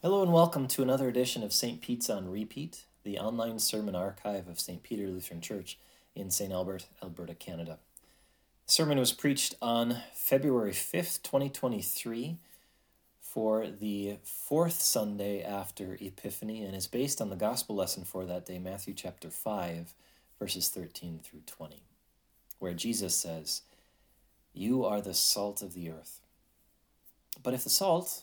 Hello and welcome to another edition of St. Pete's on Repeat, the online sermon archive of St. Peter Lutheran Church in St. Albert, Alberta, Canada. The sermon was preached on February 5th, 2023, for the fourth Sunday after Epiphany, and is based on the gospel lesson for that day, Matthew chapter 5, verses 13 through 20, where Jesus says, You are the salt of the earth. But if the salt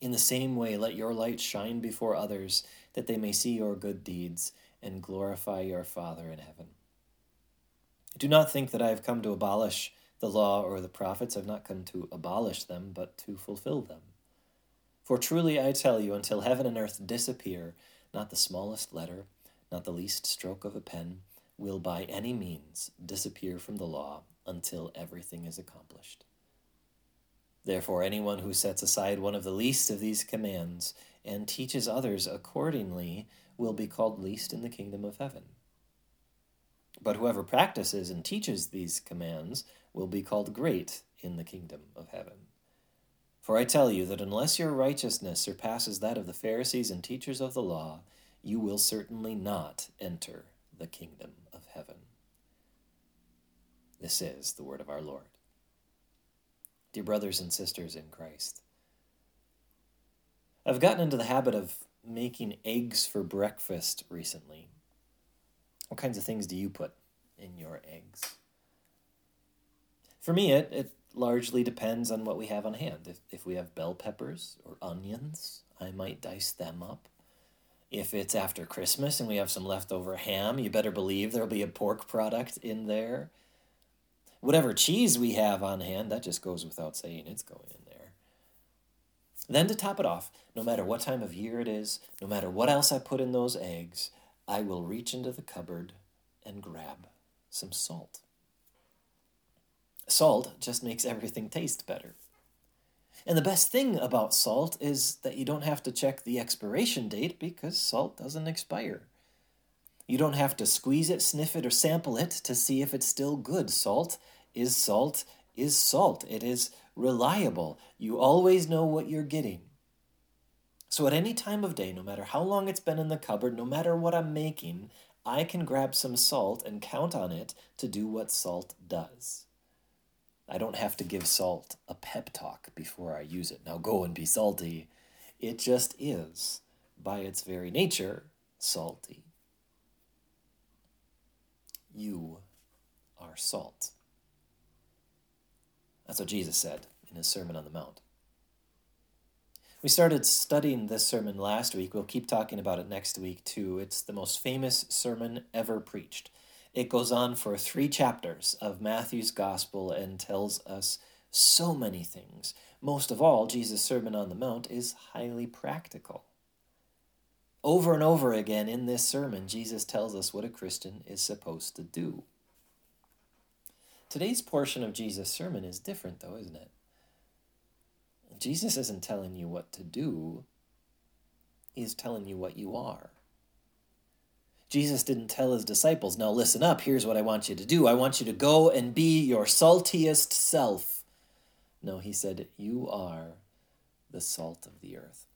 In the same way, let your light shine before others, that they may see your good deeds and glorify your Father in heaven. Do not think that I have come to abolish the law or the prophets. I have not come to abolish them, but to fulfill them. For truly I tell you, until heaven and earth disappear, not the smallest letter, not the least stroke of a pen, will by any means disappear from the law until everything is accomplished. Therefore, anyone who sets aside one of the least of these commands and teaches others accordingly will be called least in the kingdom of heaven. But whoever practices and teaches these commands will be called great in the kingdom of heaven. For I tell you that unless your righteousness surpasses that of the Pharisees and teachers of the law, you will certainly not enter the kingdom of heaven. This is the word of our Lord. Dear brothers and sisters in Christ, I've gotten into the habit of making eggs for breakfast recently. What kinds of things do you put in your eggs? For me, it, it largely depends on what we have on hand. If, if we have bell peppers or onions, I might dice them up. If it's after Christmas and we have some leftover ham, you better believe there'll be a pork product in there. Whatever cheese we have on hand, that just goes without saying, it's going in there. Then to top it off, no matter what time of year it is, no matter what else I put in those eggs, I will reach into the cupboard and grab some salt. Salt just makes everything taste better. And the best thing about salt is that you don't have to check the expiration date because salt doesn't expire. You don't have to squeeze it, sniff it, or sample it to see if it's still good. Salt is salt is salt. It is reliable. You always know what you're getting. So at any time of day, no matter how long it's been in the cupboard, no matter what I'm making, I can grab some salt and count on it to do what salt does. I don't have to give salt a pep talk before I use it. Now go and be salty. It just is, by its very nature, salty. You are salt. That's what Jesus said in his Sermon on the Mount. We started studying this sermon last week. We'll keep talking about it next week, too. It's the most famous sermon ever preached. It goes on for three chapters of Matthew's Gospel and tells us so many things. Most of all, Jesus' Sermon on the Mount is highly practical. Over and over again in this sermon, Jesus tells us what a Christian is supposed to do. Today's portion of Jesus' sermon is different, though, isn't it? Jesus isn't telling you what to do, He's telling you what you are. Jesus didn't tell his disciples, now listen up, here's what I want you to do. I want you to go and be your saltiest self. No, he said, You are the salt of the earth.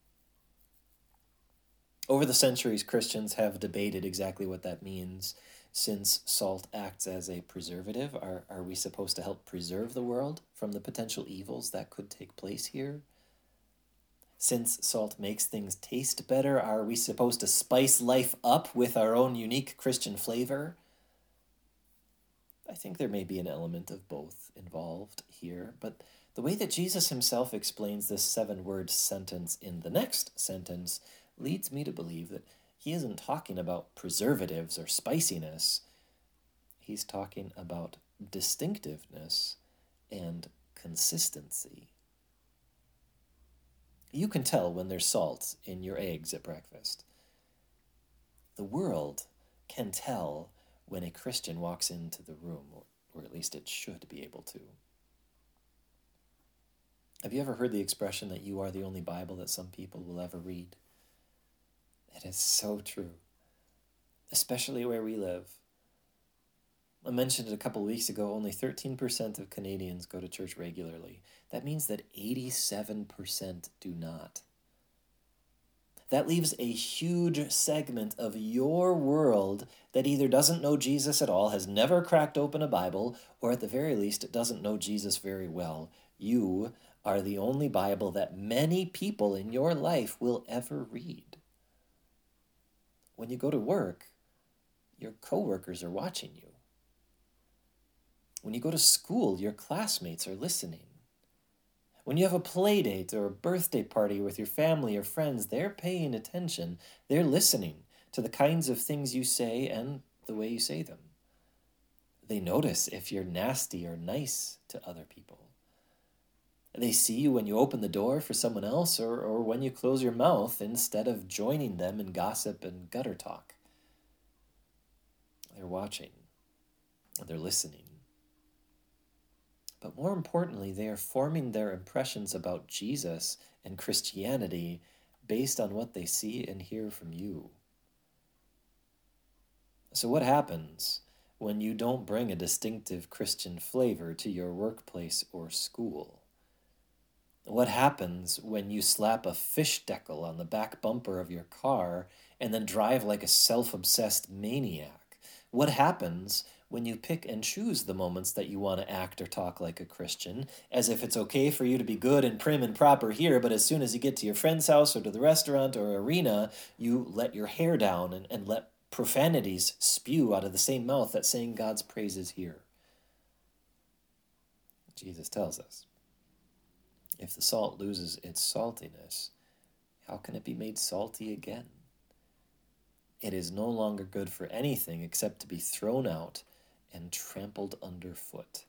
Over the centuries, Christians have debated exactly what that means. Since salt acts as a preservative, are, are we supposed to help preserve the world from the potential evils that could take place here? Since salt makes things taste better, are we supposed to spice life up with our own unique Christian flavor? I think there may be an element of both involved here, but the way that Jesus himself explains this seven word sentence in the next sentence leads me to believe that he isn't talking about preservatives or spiciness. He's talking about distinctiveness and consistency. You can tell when there's salt in your eggs at breakfast. The world can tell when a Christian walks into the room, or, at least it should be able to. Have you ever heard the expression that you are the only Bible that some people will ever read? It is so true, especially where we live. I mentioned it a couple weeks ago only 13% of Canadians go to church regularly. That means that 87% do not. That leaves a huge segment of your world that either doesn't know Jesus at all, has never cracked open a Bible, or at the very least doesn't know Jesus very well. You are the only Bible that many people in your life will ever read. When you go to work, your coworkers are watching you. When you go to school, your classmates are listening. When you have a play date or a birthday party with your family or friends, they're paying attention. They're listening to the kinds of things you say and the way you say them. They notice if you're nasty or nice to other people. They see you when you open the door for someone else or, or when you close your mouth instead of joining them in gossip and gutter talk. They're watching, they're listening. But more importantly, they are forming their impressions about Jesus and Christianity based on what they see and hear from you. So, what happens when you don't bring a distinctive Christian flavor to your workplace or school? What happens when you slap a fish decal on the back bumper of your car and then drive like a self obsessed maniac? What happens when you pick and choose the moments that you want to act or talk like a Christian, as if it's okay for you to be good and prim and proper here, but as soon as you get to your friend's house or to the restaurant or arena, you let your hair down and, and let profanities spew out of the same mouth that saying God's praises here. Jesus tells us if the salt loses its saltiness, how can it be made salty again? It is no longer good for anything except to be thrown out and trampled underfoot.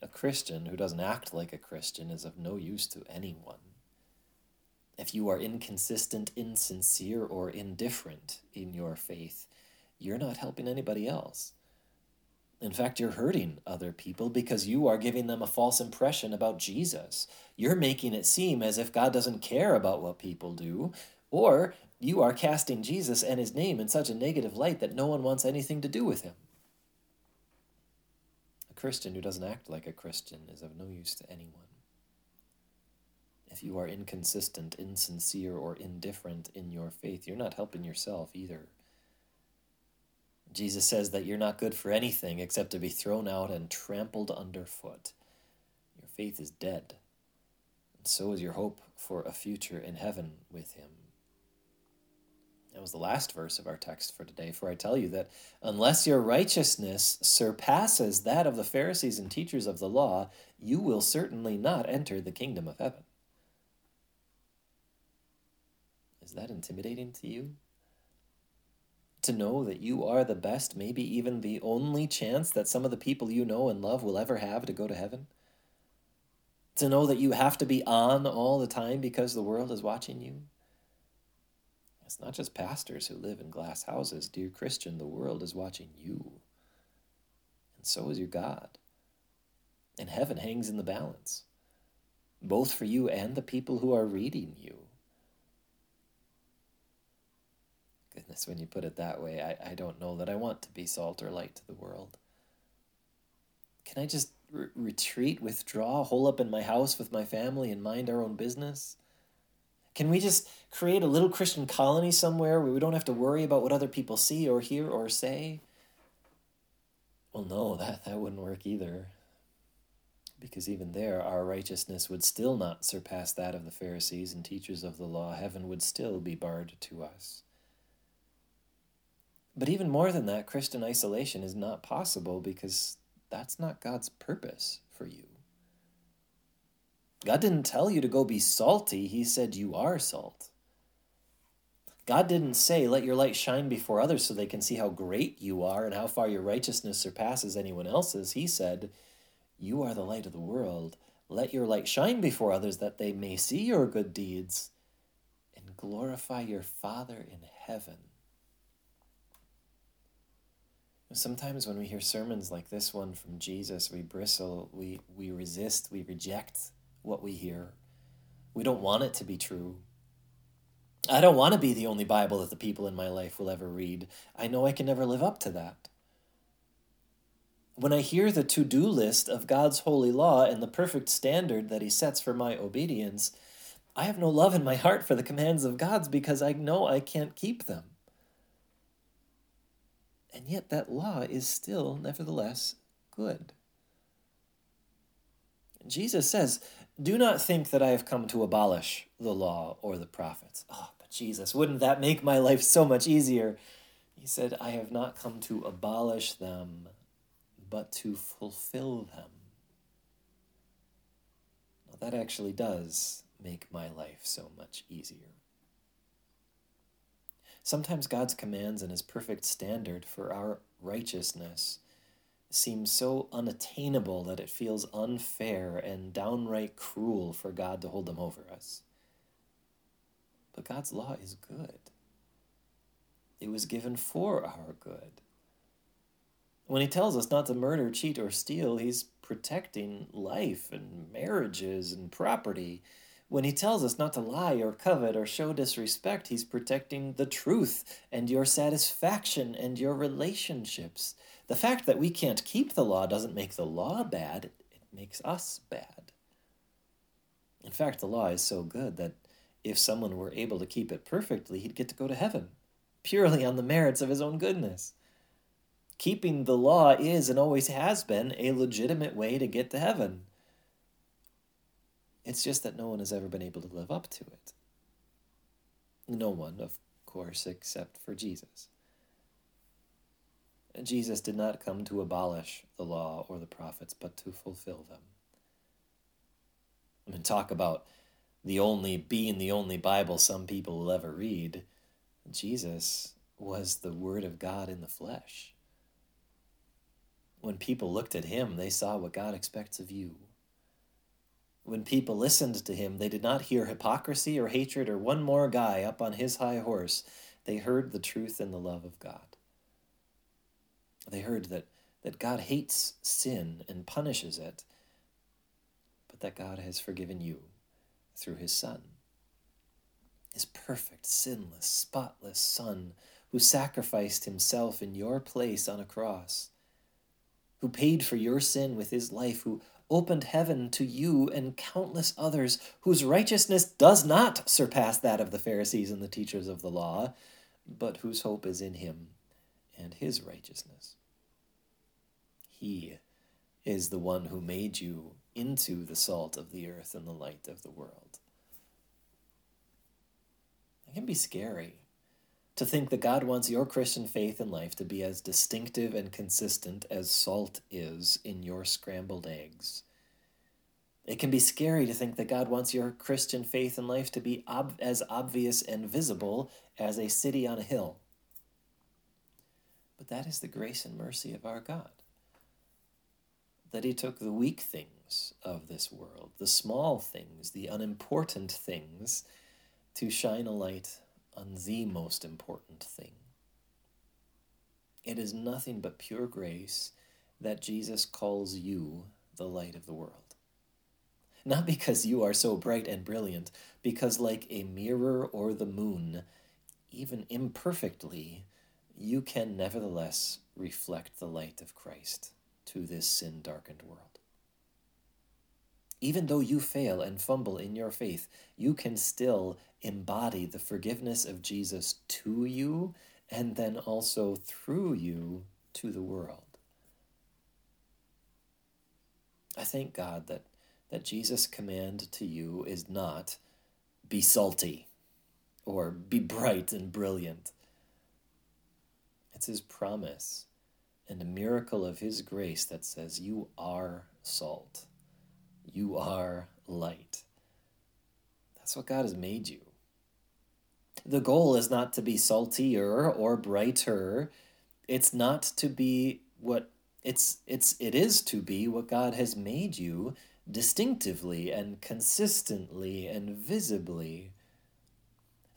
A Christian who doesn't act like a Christian is of no use to anyone. If you are inconsistent, insincere, or indifferent in your faith, you're not helping anybody else. In fact, you're hurting other people because you are giving them a false impression about Jesus. You're making it seem as if God doesn't care about what people do, or you are casting Jesus and his name in such a negative light that no one wants anything to do with him. A Christian who doesn't act like a Christian is of no use to anyone. If you are inconsistent, insincere, or indifferent in your faith, you're not helping yourself either. Jesus says that you're not good for anything except to be thrown out and trampled underfoot. Your faith is dead, and so is your hope for a future in heaven with Him. That was the last verse of our text for today. For I tell you that unless your righteousness surpasses that of the Pharisees and teachers of the law, you will certainly not enter the kingdom of heaven. Is that intimidating to you? To know that you are the best, maybe even the only chance that some of the people you know and love will ever have to go to heaven? To know that you have to be on all the time because the world is watching you? It's not just pastors who live in glass houses. Dear Christian, the world is watching you. And so is your God. And heaven hangs in the balance, both for you and the people who are reading you. Goodness, when you put it that way, I, I don't know that I want to be salt or light to the world. Can I just re- retreat, withdraw, hole up in my house with my family and mind our own business? Can we just create a little Christian colony somewhere where we don't have to worry about what other people see or hear or say? Well, no, that, that wouldn't work either. Because even there, our righteousness would still not surpass that of the Pharisees and teachers of the law. Heaven would still be barred to us. But even more than that, Christian isolation is not possible because that's not God's purpose for you. God didn't tell you to go be salty, He said you are salt. God didn't say, Let your light shine before others so they can see how great you are and how far your righteousness surpasses anyone else's. He said, You are the light of the world. Let your light shine before others that they may see your good deeds and glorify your Father in heaven. Sometimes when we hear sermons like this one from Jesus, we bristle, we, we resist, we reject what we hear. We don't want it to be true. I don't want to be the only Bible that the people in my life will ever read. I know I can never live up to that. When I hear the to do list of God's holy law and the perfect standard that He sets for my obedience, I have no love in my heart for the commands of God's because I know I can't keep them. And yet, that law is still, nevertheless, good. Jesus says, Do not think that I have come to abolish the law or the prophets. Oh, but Jesus, wouldn't that make my life so much easier? He said, I have not come to abolish them, but to fulfill them. That actually does make my life so much easier. Sometimes God's commands and his perfect standard for our righteousness seem so unattainable that it feels unfair and downright cruel for God to hold them over us. But God's law is good. It was given for our good. When he tells us not to murder, cheat, or steal, he's protecting life and marriages and property. When he tells us not to lie or covet or show disrespect, he's protecting the truth and your satisfaction and your relationships. The fact that we can't keep the law doesn't make the law bad, it makes us bad. In fact, the law is so good that if someone were able to keep it perfectly, he'd get to go to heaven, purely on the merits of his own goodness. Keeping the law is and always has been a legitimate way to get to heaven. It's just that no one has ever been able to live up to it. No one, of course, except for Jesus. Jesus did not come to abolish the law or the prophets, but to fulfill them. I mean, talk about the only, being the only Bible some people will ever read. Jesus was the Word of God in the flesh. When people looked at him, they saw what God expects of you. When people listened to him, they did not hear hypocrisy or hatred or one more guy up on his high horse. They heard the truth and the love of God. They heard that, that God hates sin and punishes it, but that God has forgiven you through his Son. His perfect, sinless, spotless Son, who sacrificed himself in your place on a cross, who paid for your sin with his life, who opened heaven to you and countless others whose righteousness does not surpass that of the Pharisees and the teachers of the law, but whose hope is in him and his righteousness. He is the one who made you into the salt of the earth and the light of the world. It can be scary to think that God wants your Christian faith and life to be as distinctive and consistent as salt is in your scrambled eggs. It can be scary to think that God wants your Christian faith and life to be ob- as obvious and visible as a city on a hill. But that is the grace and mercy of our God. That He took the weak things of this world, the small things, the unimportant things, to shine a light on the most important thing. It is nothing but pure grace that Jesus calls you the light of the world. Not because you are so bright and brilliant, because like a mirror or the moon, even imperfectly, you can nevertheless reflect the light of Christ to this sin darkened world. Even though you fail and fumble in your faith, you can still embody the forgiveness of Jesus to you and then also through you to the world. I thank God that, that Jesus' command to you is not be salty or be bright and brilliant. It's his promise and a miracle of his grace that says, You are salt. You are light. That's what God has made you. The goal is not to be saltier or brighter. It's not to be what it's it's it is to be what God has made you distinctively and consistently and visibly.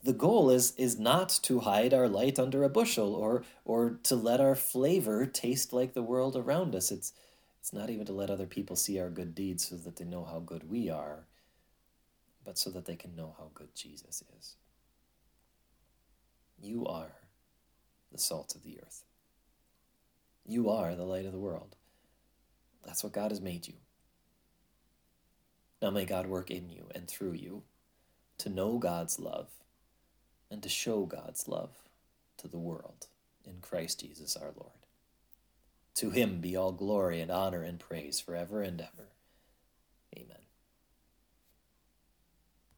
the goal is is not to hide our light under a bushel or or to let our flavor taste like the world around us. It's it's not even to let other people see our good deeds so that they know how good we are, but so that they can know how good Jesus is. You are the salt of the earth. You are the light of the world. That's what God has made you. Now may God work in you and through you to know God's love and to show God's love to the world in Christ Jesus our Lord. To him be all glory and honor and praise forever and ever. Amen.